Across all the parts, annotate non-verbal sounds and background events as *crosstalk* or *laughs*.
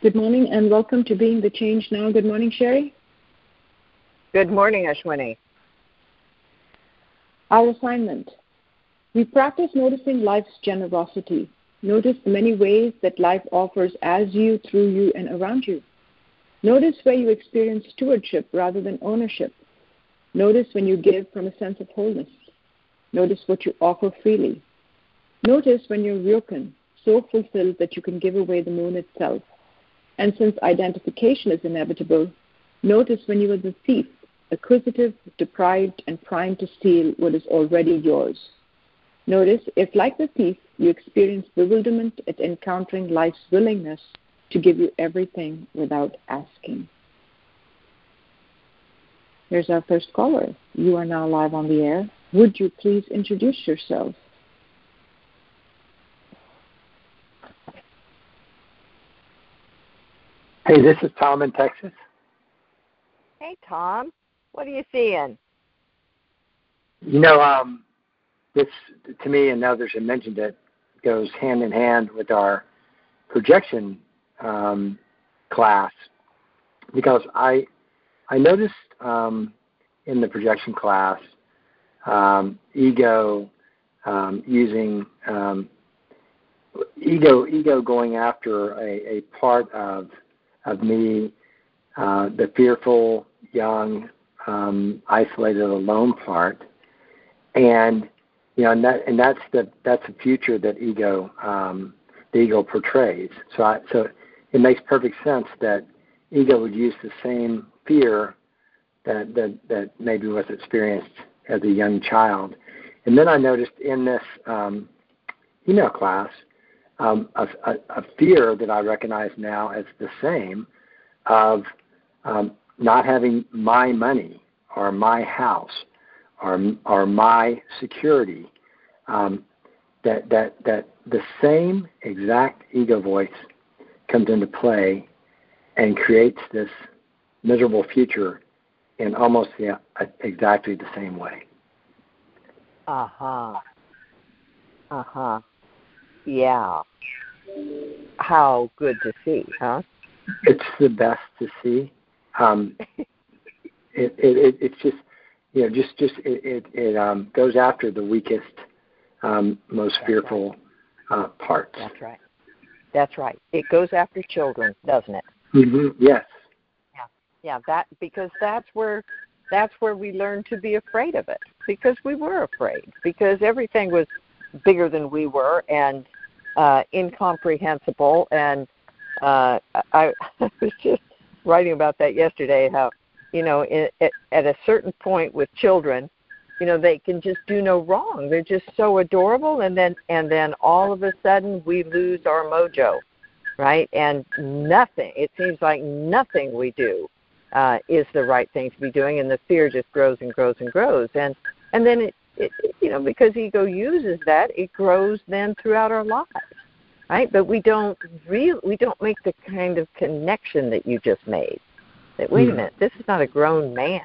Good morning and welcome to Being the Change Now. Good morning, Cheri. Good morning, Ashwini. Our assignment. We practice noticing life's generosity. Notice the many ways that life offers as you, through you, and around you. Notice where you experience stewardship rather than ownership. Notice when you give from a sense of wholeness. Notice what you offer freely. Notice when you're Ryokan, so fulfilled that you can give away the moon itself. And since identification is inevitable, notice when you are the thief, acquisitive, deprived, and primed to steal what is already yours. Notice if, like the thief, you experience bewilderment at encountering life's willingness to give you everything without asking. Here's our first caller. You are now live on the air. Would you please introduce yourself? Hey, this is Tom in Texas. Hey, Tom. What are you seeing? You know, um, this to me and others have mentioned it goes hand in hand with our projection um, class because I I noticed um, in the projection class um, ego um, using um, ego ego going after a, a part of of me, uh, the fearful, young, um, isolated, alone part, and you know, and that and that's the that's the future that ego um, the ego portrays. So I, so it makes perfect sense that ego would use the same fear that that that maybe was experienced as a young child. And then I noticed in this um, email class um, a, a, a, fear that I recognize now as the same of um, not having my money or my house or, or my security. Um, that, that, that the same exact ego voice comes into play and creates this miserable future in almost the, uh, exactly the same way. Uh huh. Uh huh. Yeah. How good to see, huh? It's the best to see. Um, *laughs* it, it, it, it's just, you know, just, just it, it, it um, goes after the weakest, um, most That's fearful right. uh, parts. That's right. That's right. It goes after children, doesn't it? Mm-hmm. Yes. Yeah. Yeah. That because that's where that's where we learn to be afraid of it because we were afraid because everything was bigger than we were and uh, incomprehensible. And uh, I, *laughs* I was just writing about that yesterday. How you know in, at, at a certain point with children, you know they can just do no wrong. They're just so adorable, and then and then all of a sudden we lose our mojo, right? And nothing. It seems like nothing we do uh, is the right thing to be doing, and the fear just grows and grows and grows. And and then it, *laughs* you know because ego uses that, it grows then throughout our lives, right? But we don't really we don't make the kind of connection that you just made. That wait a hmm. minute, this is not a grown man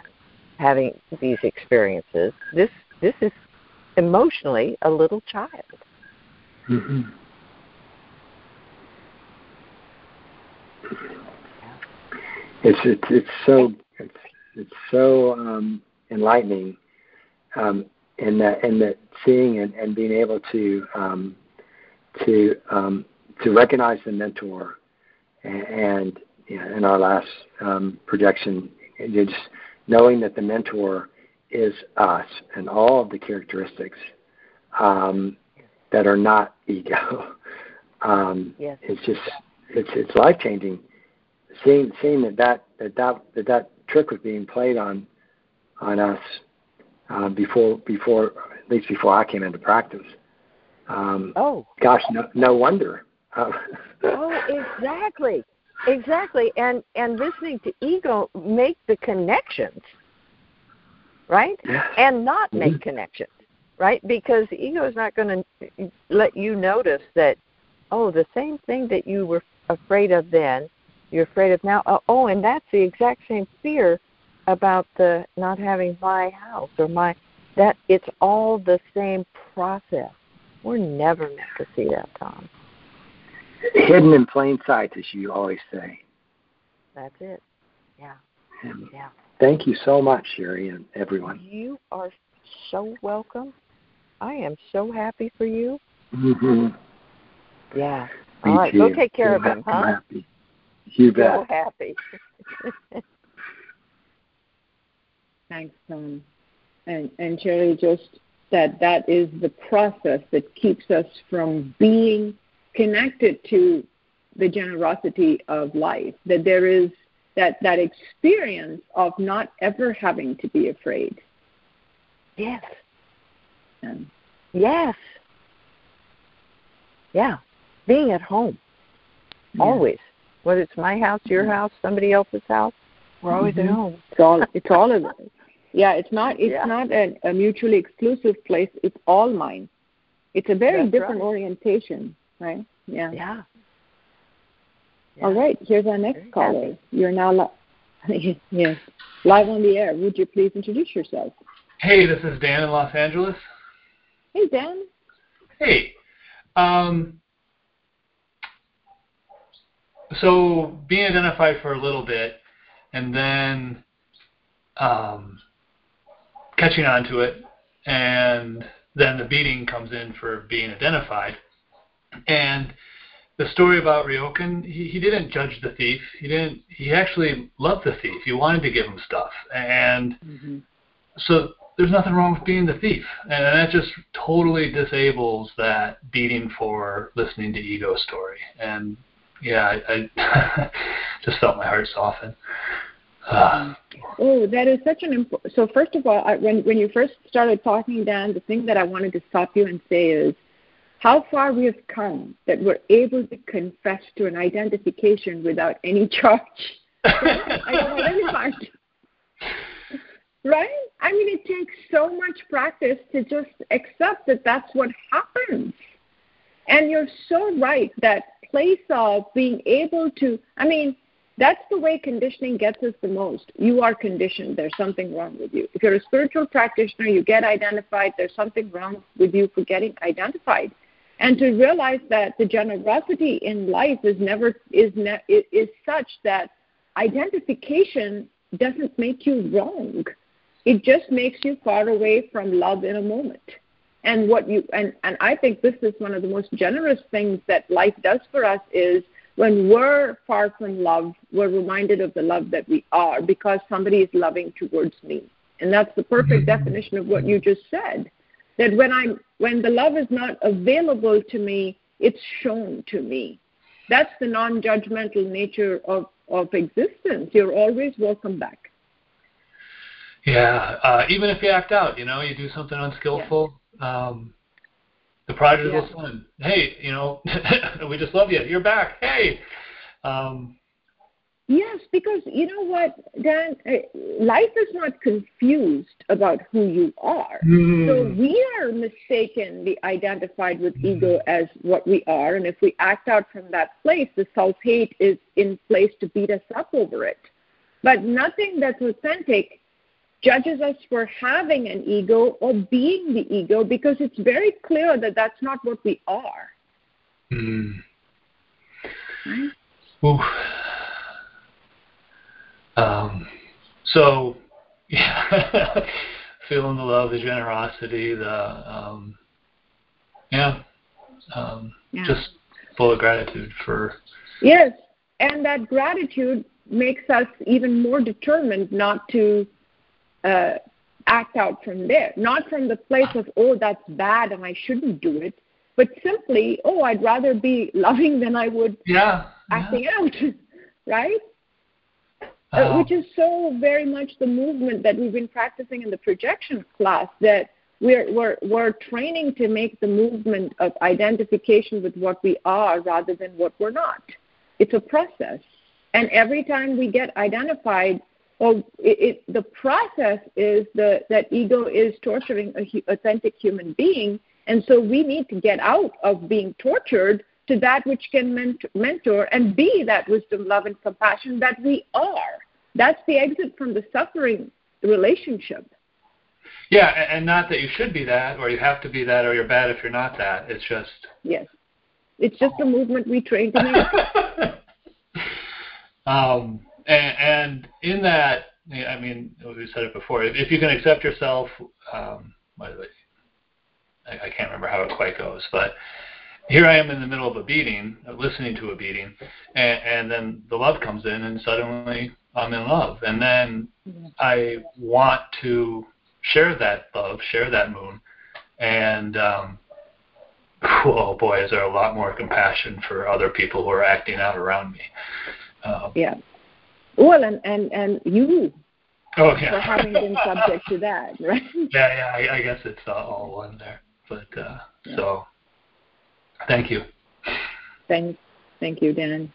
having these experiences. This this is emotionally a little child. Mm-hmm. It's it's it's so it's it's so um, enlightening, um, in that in that seeing and, and being able to um, to um, to recognize the mentor, and, and you know, in our last um, projection, just knowing that the mentor is us and all of the characteristics um, that are not ego. *laughs* Um, yes. It's just it's it's life changing seeing seeing that that that that, that, that trick was being played on on us uh, before before at least before I came into practice. Um, oh, gosh, no, no wonder. Uh, oh, exactly, exactly, and and listening to ego make the connections, right? And not mm-hmm. make connections, right? Because the ego is not going to let you notice that. Oh, the same thing that you were afraid of then you're afraid of now. Oh, oh, and that's the exact same fear about the not having my house or my that it's all the same process. We're never meant to see that, Tom. hidden in plain sight, as you always say. That's it. Yeah. And Yeah. thank you so much, Cheri, and everyone. You are so welcome. I am so happy for you. Mm-hmm. Yeah. Me All right, too. go take care So of him, ha- I'm huh? happy. You bet. So happy. *laughs* Thanks, Tom. And and Cheri just said that is the process that keeps us from being connected to the generosity of life. That there is that that experience of not ever having to be afraid. yes. And Yes. Yeah. Being at home. Always. Whether it's my house, your house, somebody else's house, we're always Mhm. at home. It's all it's all of it. Yeah, it's not it's Yeah. not a, a mutually exclusive place. It's all mine. It's a very That's different right. orientation, right? Yeah. Yeah. All right, here's our Very next caller. You're now li- *laughs* yes, live on the air. Would you please introduce yourself? Hey, this is Dan in Los Angeles. Hey, Dan. Hey, um, so being identified for a little bit, and then um, catching on to it, and then the beating comes in for being identified. And the story about Ryokan, he, he didn't judge the thief. He didn't. He actually loved the thief. He wanted to give him stuff, and Mm-hmm. so there's nothing wrong with being the thief, and that just totally disables that beating for listening to ego story. And yeah, I, I *laughs* just felt my heart soften. Uh, Oh, that is such an important. So first of all, I, when when you first started talking, Dan, the thing that I wanted to stop you and say is how far we have come that we're able to confess to an identification without any *laughs* charge. I. Right? I mean, it takes so much practice to just accept that that's what happens. And you're so right that place of being able to, I mean, that's the way conditioning gets us the most. You are conditioned. There's something wrong with you. If you're a spiritual practitioner, you get identified. There's something wrong with you for getting identified. And to realize that the generosity in life is never is ne- is, such that identification doesn't make you wrong. It just makes you far away from love in a moment. And what you and, and I think this is one of the most generous things that life does for us is when we're far from love, we're reminded of the love that we are because somebody is loving towards me. And that's the perfect definition of what you just said. That when I'm when the love is not available to me, it's shown to me. That's the non judgmental nature of, of existence. You're always welcome back. yeah, uh, even if you act out, you know, you do something unskillful. Um, the prodigal Yeah. son, hey, you know, *laughs* we just love you. You're back. Hey. Um, Yes, because you know what, Dan, uh, life is not confused about who you are. So mm, we are mistakenly identified with ego as what we are, and if we act out from that place, the self hate is in place to beat us up over it. But nothing that's authentic judges us for having an ego or being the ego because it's very clear that that's not what we are. mm. Right? Ooh. Um, so, *laughs* yeah, feeling the love, the generosity, the um, yeah, um, Yeah. just full of gratitude for Yes, and that gratitude makes us even more determined not to uh, act out from there. Not from the place of, oh, that's bad and I shouldn't do it, but simply, oh, I'd rather be *laughs* loving than I would yeah, yeah. acting out, *laughs* right? Uh, which is so very much the movement that we've been practicing in the projection class that we're, we're, we're training to make the movement of identification with what we are rather than what we're not. It's a process. And every time we get identified, well, it, it, the process is the, that ego is torturing a hu- authentic human being. And so we need to get out of being tortured to that which can ment- mentor and be that wisdom, love, and compassion that we are. That's the exit from the suffering relationship. yeah, and not that you should be that or you have to be that or you're bad if you're not that. It's just Yes. It's just a movement we train to make. um, and, and in that, I mean, we said it before. If, if you can accept yourself, um, I, I can't remember how it quite goes, but here I am in the middle of a beating, listening to a beating, and, and then the love comes in, and suddenly I'm in love, and then I want to share that love, share that moon, and um, oh boy, is there a lot more compassion for other people who are acting out around me. Um, yeah. Well, and and and you. Oh yeah. For having been subject to that, *laughs* right? Yeah, yeah. I, I guess it's all one there, but uh, yeah. so. Thank you. Thank, thank you, Dan.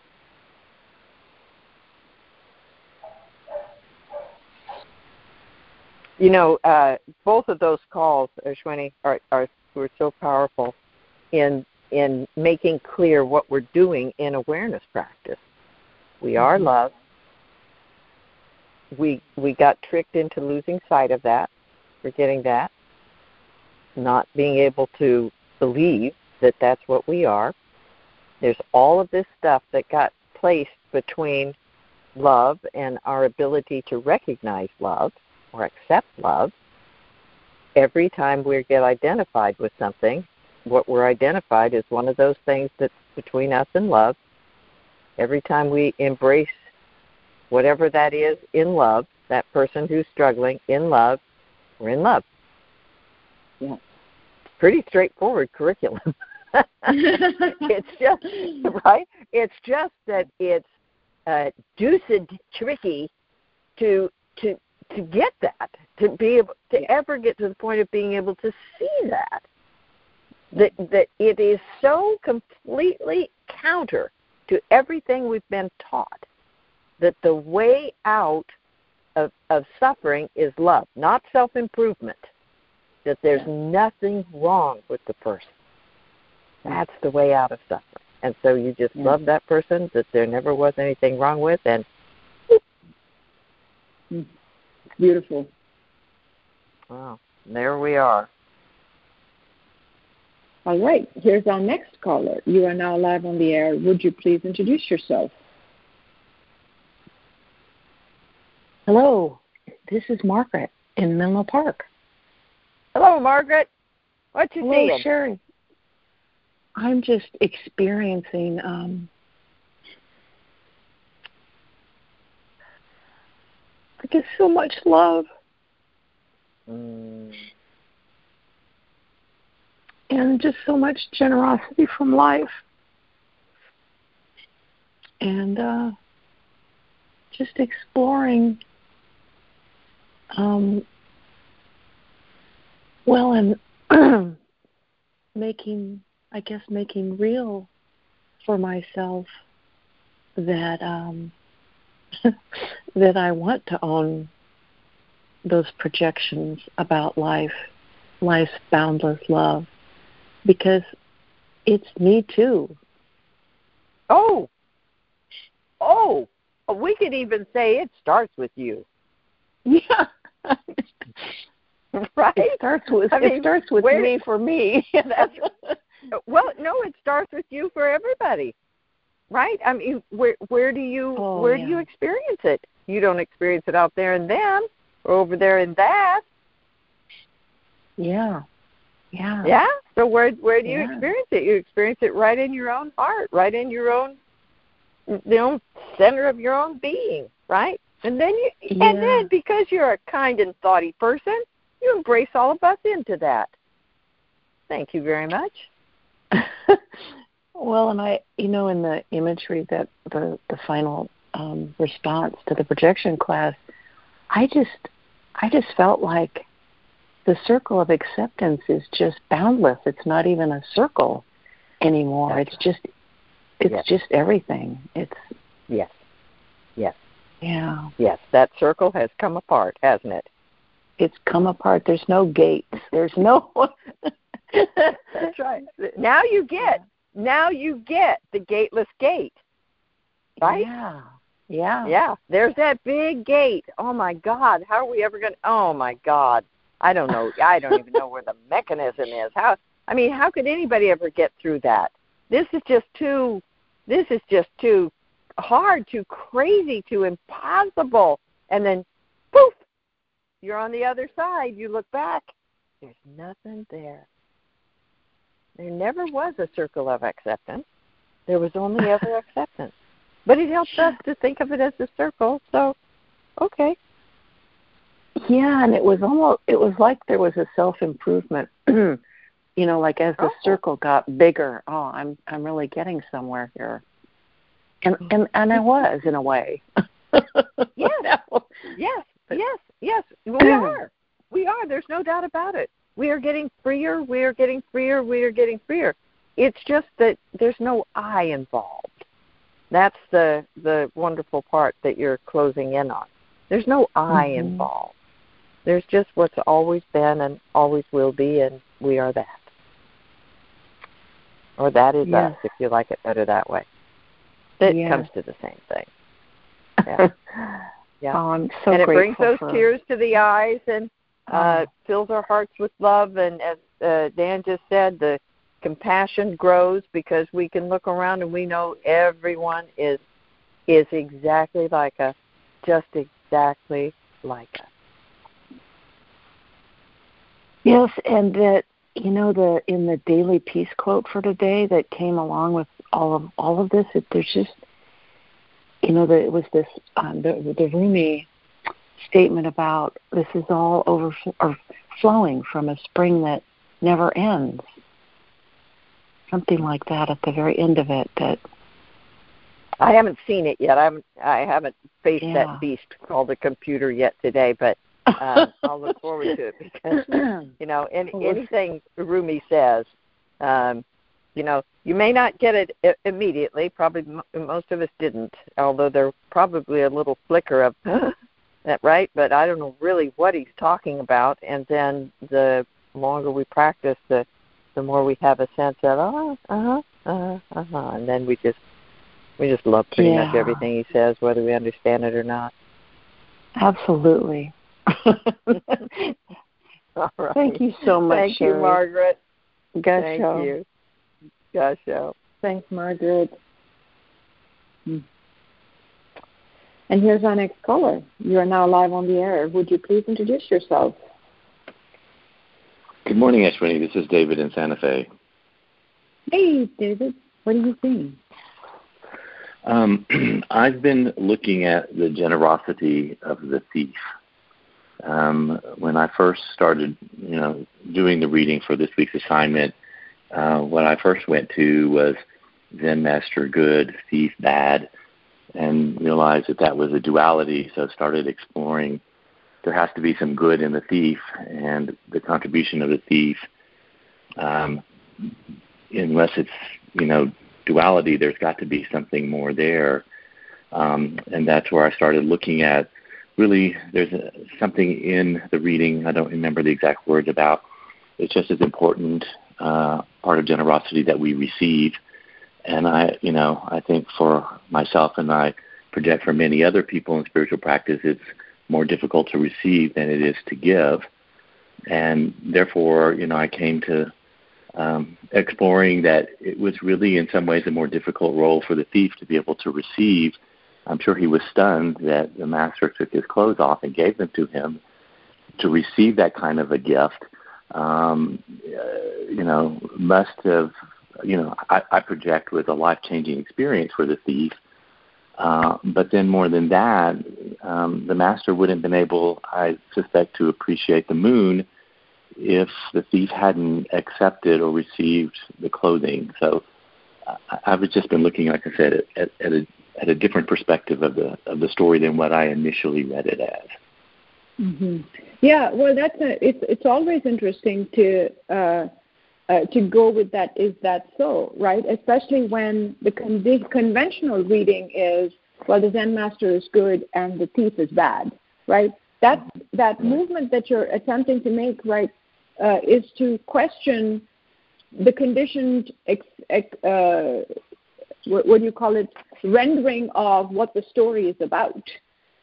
You know, uh, both of those calls, Ashwini, are, are were so powerful in in making clear what we're doing in awareness practice. We are mm-hmm. love. We we got tricked into losing sight of that, forgetting that, not being able to believe that that's what we are. There's all of this stuff that got placed between love and our ability to recognize love or accept love. Every time we get identified with something, what we're identified is one of those things that's between us and love. Every time we embrace whatever that is in love, that person who's struggling in love, we're in love. Yeah. Pretty straightforward curriculum. *laughs* it's just right. It's just that it's uh, deuced tricky to to to get that to be able to ever get to the point of being able to see that that that it is so completely counter to everything we've been taught that the way out of, of suffering is love, not self improvement. That there's nothing wrong with the person. That's the way out of suffering. And so you just yeah. love that person that there never was anything wrong with, and mm. beautiful. Wow, there we are. All right, here's our next caller. You are now live on the air. Would you please introduce yourself? Hello, this is Margaret in Menlo Park. Hello, Margaret. What you Hello, seeing? Cheri. I'm just experiencing um, I get so much love. Mm. And just so much generosity from life. And uh, just exploring um, well, I'm *clears throat* making I guess making real for myself that um, *laughs* that I want to own those projections about life, life's boundless love, because it's me too. Oh, oh, we could even say it starts with you. *laughs* Yeah. *laughs* right. It starts with I mean, it starts with where, me for me. *laughs* that's *laughs* well, no, it starts with you for everybody, right? I mean, where where do you oh, where yeah. do you experience it? You don't experience it out there in them or over there in that. Yeah, yeah, yeah. So where where do you yeah. experience it? You experience it right in your own heart, right in your own, the own center of your own being, right? And then you, yeah. and then because you're a kind and thoughty person, you embrace all of us into that. Thank you very much. *laughs* well, and I, you know, in the imagery that the the final um, response to the projection class, I just, I just felt like the circle of acceptance is just boundless. It's not even a circle anymore. That's it's just, it's yes. just everything. It's yes, yes, yeah, yes. That circle has come apart, hasn't it? It's come apart. There's no gates. There's no *laughs* That's right. Now you get now you get the gateless gate. Right? Yeah. Yeah. Yeah. There's that big gate. Oh my God. How are we ever gonna oh my God. I don't know I don't even know where the *laughs* mechanism is. How I mean, how could anybody ever get through that? this is just too this is just too hard, too crazy, too impossible. And then poof, you're on the other side. You look back, there's nothing there. There never was a circle of acceptance. There was only *laughs* ever acceptance. But it helps us to think of it as a circle. So, okay. Yeah, and it was almost it was like there was a self improvement. *clears throat* you know, like as the oh. circle got bigger, oh, I'm I'm really getting somewhere here. And and and I was in a way. *laughs* yes. *laughs* yes. Yes. Yes. We *clears throat* are. We are. There's no doubt about it. We are getting freer. We are getting freer. We are getting freer. It's just that there's no I involved. That's the the wonderful part that you're closing in on. There's no I mm-hmm. involved. There's just what's always been and always will be, and we are that. Or that is yes. us, if you like it better that way. It yes. comes to the same thing. Yeah. *laughs* *laughs* yeah. Oh, I'm so and it brings those for... tears to the eyes and uh, oh. fills our hearts with love. And as uh, Dan just said, the compassion grows because we can look around and we know everyone is is exactly like us, just exactly like us. Yes, and that you know the in the daily peace quote for today that came along with all of all of this. It, there's just you know that it was this um, the the Rumi statement about this is all over or flowing from a spring that never ends. Something like that at the very end of it. That I haven't seen it yet. I haven't I haven't faced yeah. that beast called a computer yet today, but uh, *laughs* I'll look forward to it because *clears throat* you know any, anything Rumi says, um, you know, you may not get it immediately. Probably most of us didn't, although there probably a little flicker of *gasps* that right. But I don't know really what he's talking about. And then the longer we practice, the the more we have a sense of oh, uh huh, uh huh, uh huh, and then we just we just love pretty yeah. much everything he says, whether we understand it or not. Absolutely. *laughs* All right. Thank you so much. Thank Cheri. you, Margaret. Gosh, Thank you. Gosh, Thanks, Margaret. Hmm. And here's our next caller. You are now live on the air. Would you please introduce yourself? Good morning, Ashwini. This is David in Santa Fe. Hey, David. What are you seeing? Um, *clears throat* I've been looking at the generosity of the thief um, when I first started, you know, doing the reading for this week's assignment, uh, what I first went to was Zen Master Good, Thief Bad, and realized that that was a duality. So I started exploring. There has to be some good in the thief, and the contribution of the thief. Um, unless it's you know duality, there's got to be something more there, um, and that's where I started looking at really there's a, something in the reading, I don't remember the exact words about, it's just as important uh, part of generosity that we receive. And I, you know, I think for myself and I project for many other people in spiritual practice, it's more difficult to receive than it is to give. And therefore, you know, I came to um, exploring that it was really in some ways a more difficult role for the thief to be able to receive I'm sure he was stunned that the master took his clothes off and gave them to him to receive that kind of a gift. Um, uh, you know, must have, you know, I, I project with a life changing experience for the thief. Uh, but then more than that, um, the master wouldn't have been able, I suspect, to appreciate the moon if the thief hadn't accepted or received the clothing. So I, I've just been looking, like I said, at, at, at a at a different perspective of the of the story than what I initially read it as. Mm-hmm. Yeah, well, that's a, it's it's always interesting to uh, uh, to go with that. Is that so? Right, especially when the con- conventional reading is well, the Zen master is good and the thief is bad. Right. That that movement that you're attempting to make, right, uh, is to question the conditioned ex- ex- uh, what, what do you call it, rendering of what the story is about.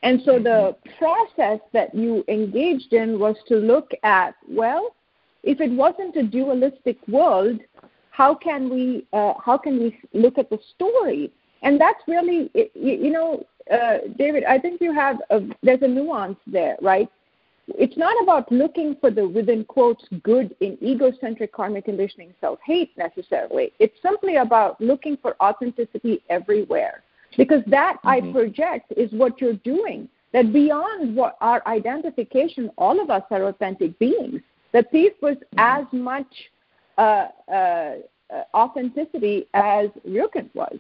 And so the process that you engaged in was to look at, well, if it wasn't a dualistic world, how can we uh, how can we look at the story? And that's really you know, uh, David. I think you have a, there's a nuance there, right? It's not about looking for the within quotes good in egocentric karmic conditioning self hate necessarily. It's simply about looking for authenticity everywhere because that mm-hmm. I project is what you're doing. That beyond what our identification, all of us are authentic beings. The thief was mm-hmm. as much uh, uh, authenticity as Ryokan was.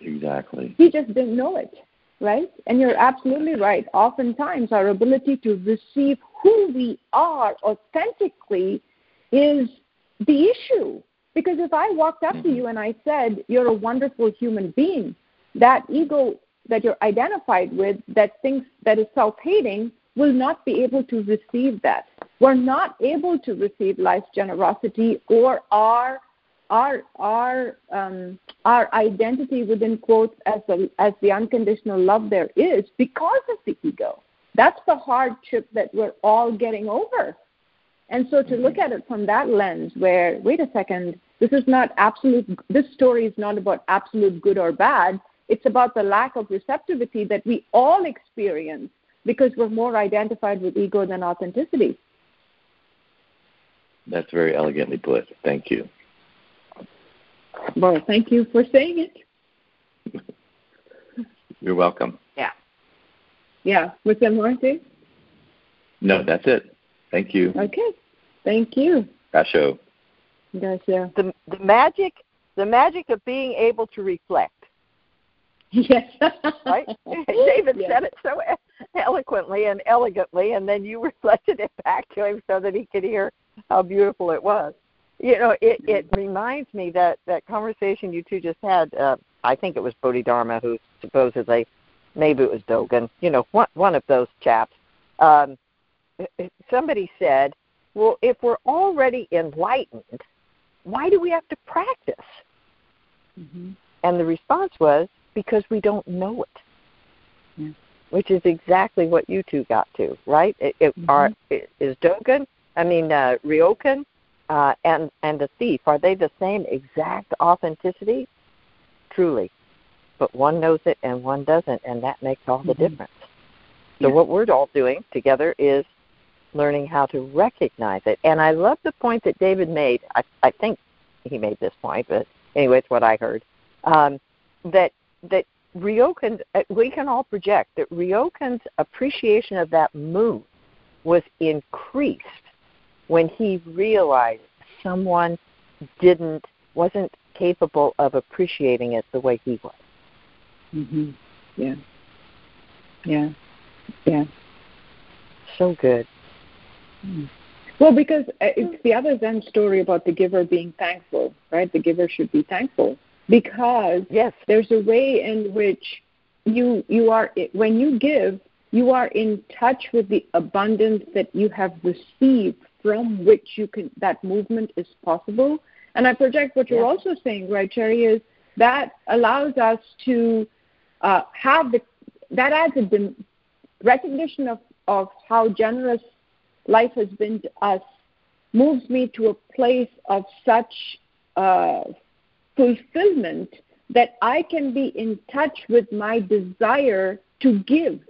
Exactly. He just didn't know it, right? And you're absolutely right. Oftentimes, our ability to receive who we are authentically is the issue. Because if I walked up mm-hmm. to you and I said, You're a wonderful human being, that ego that you're identified with that thinks that is self-hating will not be able to receive that. We're not able to receive life's generosity or our our our um, our identity within quotes as the as the unconditional love there is because of the ego. That's the hardship that we're all getting over. And so to look at it from that lens, where wait a second, this is not absolute. This story is not about absolute good or bad. It's about the lack of receptivity that we all experience because we're more identified with ego than authenticity. That's very elegantly put. Thank you. Well, thank you for saying it. *laughs* You're welcome. Yeah. Yeah. Was there more, Dave? No, that's it. Thank you. Okay. Thank you. Gotcha. Gotcha. The the magic the magic of being able to reflect Yes. right? *laughs* David yes. said it so eloquently and elegantly, and then you *laughs* reflected it back to him so that he could hear how beautiful it was. You know, it, it reminds me that that conversation you two just had. Uh, I think it was Bodhidharma who supposedly, maybe it was Dogen. You know, one one of those chaps. Um, somebody said, "Well, if we're already enlightened, why do we have to practice?" Mm-hmm. And the response was, because we don't know it. Yeah. Which is exactly what you two got to, right? It, it mm-hmm. are is Dogen, I mean uh, Ryokan, uh, and and the thief are they the same exact authenticity? Truly, but one knows it and one doesn't, and that makes all the mm-hmm. difference. So yeah. what we're all doing together is learning how to recognize it. And I love the point that David made. I, I think he made this point, but anyway, it's what I heard. Um, that that Ryokan, uh, we can all project that Ryokan's appreciation of that moon was increased when he realized someone didn't wasn't capable of appreciating it the way he was. Mhm. Yeah. Yeah. Yeah. So good. Mm. Well, because uh, it's the other Zen story about the giver being thankful, right? The giver should be thankful because yes. there's a way in which you you are when you give you are in touch with the abundance that you have received from which you can that movement is possible and i project what you're yes. also saying right Cheri is that allows us to uh, have the that adds a recognition of of how generous life has been to us moves me to a place of such uh, fulfillment that I can be in touch with my desire to give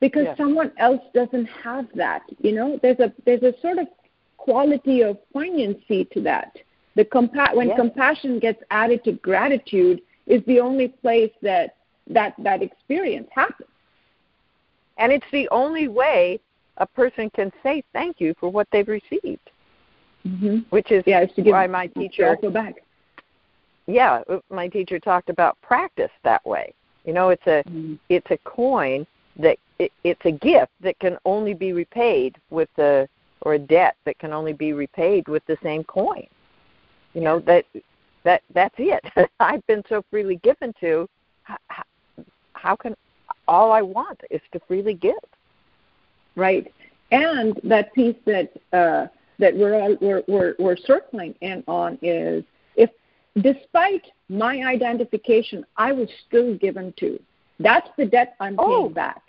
because yes. someone else doesn't have that you know there's a there's a sort of quality of poignancy to that the compa- when yes. compassion gets added to gratitude is the only place that that that experience happens and it's the only way a person can say thank you for what they've received mm-hmm. which is yeah, to give why my teacher back yeah, uh, my teacher talked about practice that way. You know, it's a mm-hmm. it's a coin that it, it's a gift that can only be repaid with the or a debt that can only be repaid with the same coin. You know that that that's it. *laughs* I've been so freely given to. How, how can all I want is to freely give? Right, and that piece that uh, that we're all we're, we're we're circling in on is despite my identification, I was still given to. That's the debt I'm oh. paying back.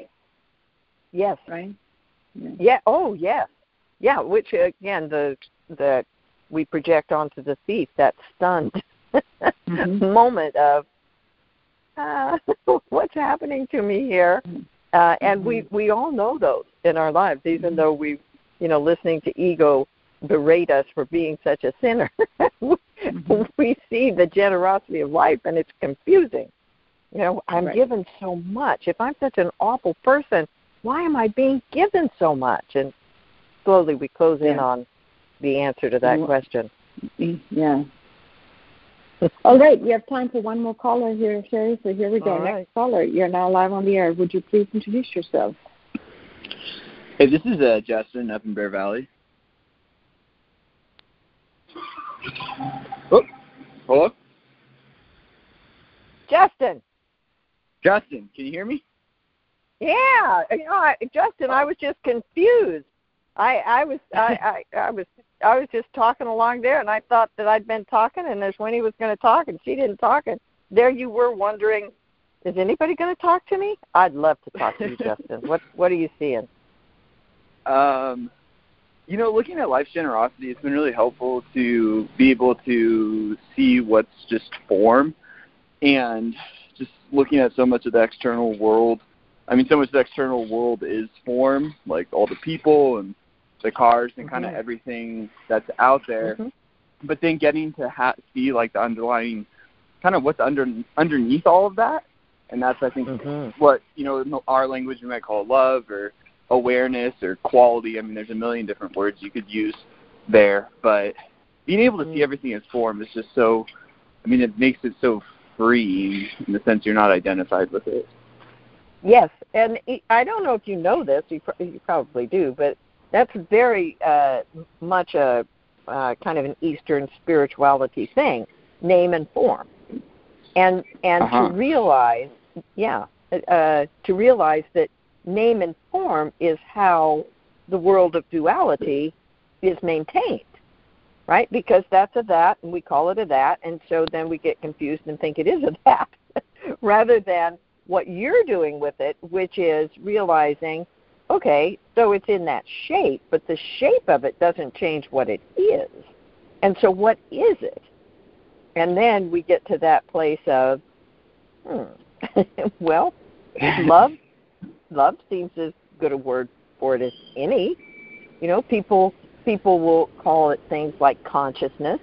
Yes. Right. Yeah. yeah. Oh, yes. Yeah. Which again, the the we project onto the thief that stunned mm-hmm. *laughs* moment of uh, *laughs* what's happening to me here uh, and mm-hmm. we we all know those in our lives even though we you know listening to ego berate us for being such a sinner mm-hmm. *laughs* we see the generosity of life and it's confusing you know i'm right. given so much if i'm such an awful person why am i being given so much and slowly we close yeah. in on the answer to that question yeah all right, we have time for one more caller here, Cheri. So here we go. Next caller, you're now live on the air. Would you please introduce yourself? Hey, this is uh, Justin up in Bear Valley. Oh, hello? Justin. Justin, can you hear me? Yeah, you know, I, Justin, I was just confused. I I was I, *laughs* I I was I was just talking along there, and I thought that I'd been talking, and Ashwini was going to talk, and she didn't talk, and there you were wondering, is anybody going to talk to me? I'd love to talk to you, *laughs* Justin. What What are you seeing? Um, you know, looking at life's generosity, it's been really helpful to be able to see what's just form, and just looking at so much of the external world. I mean, so much of the external world is form, like all the people and the cars and mm-hmm. kind of everything that's out there. Mm-hmm. But then getting to ha- see like the underlying kind of what's under underneath all of that, and that's I think mm-hmm. what you know in our language we might call love or awareness or quality. I mean, there's a million different words you could use there, but being able to see mm-hmm. everything as form is just so. I mean, it makes it so free in the sense you're not identified with it. Yes, and I don't know if you know this. You, you probably do, but that's very uh, much a uh, kind of an Eastern spirituality thing, name and form, and and uh-huh. to realize, yeah, uh, to realize that name and form is how the world of duality is maintained, right? Because that's a that, and we call it a that, and so then we get confused and think it is a that, *laughs* rather than what you're doing with it, which is realizing okay, so it's in that shape, but the shape of it doesn't change what it is. And so, what is it? And then we get to that place of, hmm, *laughs* well, *laughs* love. Love seems as good a word for it as any. You know, people people will call it things like consciousness,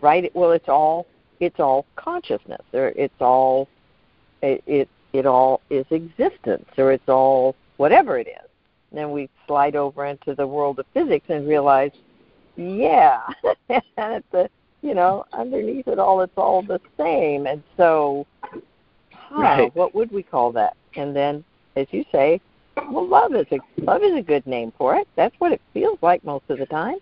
right? Well, it's all it's all consciousness, or it's all it it, it all is existence, or it's all whatever it is then we slide over into the world of physics and realize, yeah, *laughs* and it's the you know underneath it all, it's all the same. And so, huh, right. what would we call that? And then, as you say, well, love is a love is a good name for it. That's what it feels like most of the time.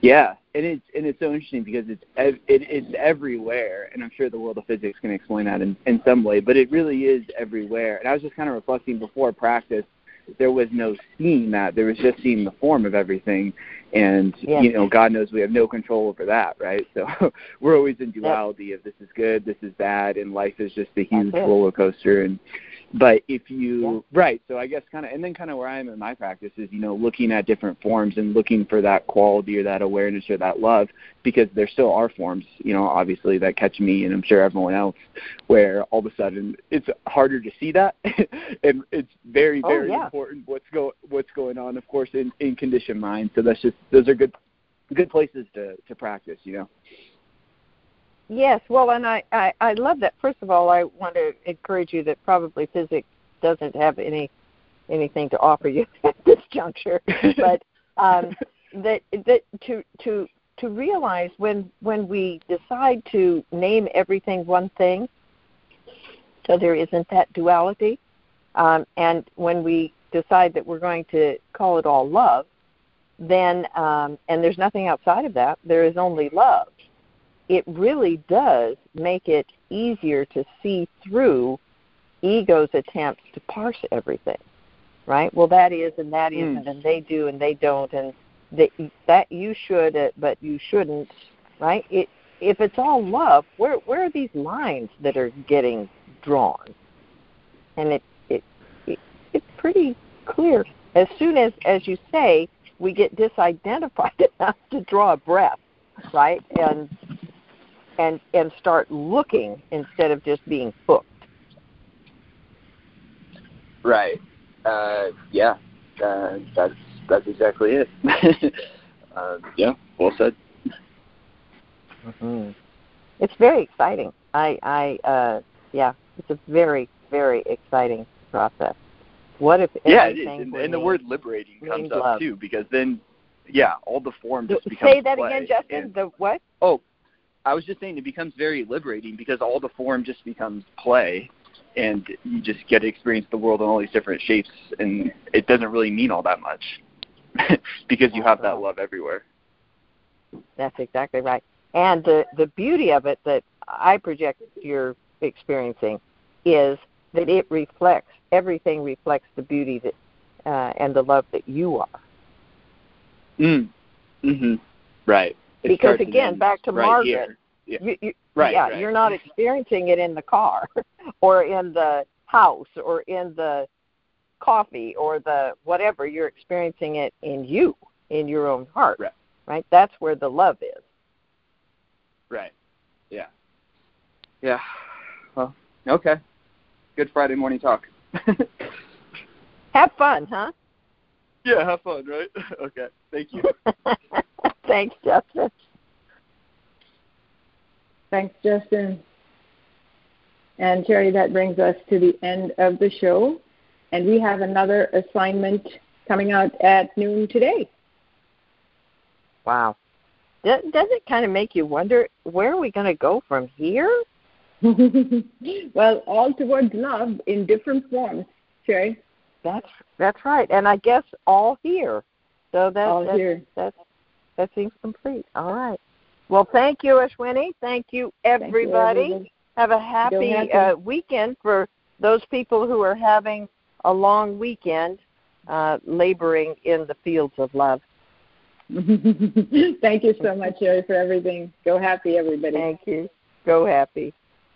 Yeah, and it's and it's so interesting because it's it, it's everywhere, and I'm sure the world of physics can explain that in in some way. But it really is everywhere. And I was just kind of reflecting before practice. There was no seeing that. There was just seeing the form of everything, and you know, God knows we have no control over that, right? So *laughs* we're always in duality of this is good, this is bad, and life is just a huge roller coaster. And but if you yeah. right, so I guess kind of, and then kind of where I am in my practice is you know looking at different forms and looking for that quality or that awareness or that love because there still are forms, you know, obviously that catch me and I'm sure everyone else, where all of a sudden it's harder to see that, *laughs* and it's very oh, very oh, yeah. important what's go what's going on, of course, in in conditioned mind. So that's just those are good good places to to practice, you know. Yes, well, and I, I, I love that. First of all, I want to encourage you that probably physics doesn't have any anything to offer you *laughs* at this juncture, *laughs* but um, that that to to to realize when when we decide to name everything one thing, so there isn't that duality, um, and when we decide that we're going to call it all love, then um, and there's nothing outside of that. There is only love it really does make it easier to see through ego's attempts to parse everything right? Well that is and that isn't and they do and they don't and that that you should uh, but you shouldn't right? It if it's all love where where are these lines that are getting drawn? And it it, it it's pretty clear. As soon as as you say we get disidentified *laughs* enough to draw a breath, right? And and and start looking instead of just being hooked. Right. Uh, yeah. Uh, that's that's exactly it. uh, *laughs* yeah. Well said. Mm-hmm. It's very exciting. I I uh, yeah. It's a very very exciting process. What if yeah, it is. And, and the word liberating comes up love. too because then yeah, all the form just becomes Say that play. again, Justin. And, the what? Oh, I was just saying it becomes very liberating because all the form just becomes play and you just get to experience the world in all these different shapes and it doesn't really mean all that much *laughs* because you have that love everywhere. That's exactly right. And the the beauty of it that I project you're experiencing is that it reflects everything reflects the beauty that uh, and the love that you are. Mm. Mhm. Right. Because again, back to right Margaret, here. Yeah. You, you, right, yeah, right. you're not mm-hmm. experiencing it in the car *laughs* or in the house or in the coffee or the whatever. You're experiencing it in you, in your own heart. Right. Right. That's where the love is. Right. Yeah. Yeah. Well, okay. Good Friday morning talk. *laughs* have fun, huh? Yeah, have fun, right? *laughs* okay. Thank you. Thanks, Justin. Thanks, Justin. And Terry, that brings us to the end of the show. And we have another assignment coming out at noon today. Wow. Does it kind of make you wonder where are we going to go from here? *laughs* well, all towards love in different forms, Cheri. That's that's right, and I guess all here. So that all that's, here. That's that seems complete. All right. Well, thank you, Ashwini. Thank you, everybody. Thank you. Have a happy, happy. Uh, weekend for those people who are having a long weekend, uh, laboring in the fields of love. *laughs* Thank you so much, Cheri, for everything. Go happy, everybody. Thank you. Go happy.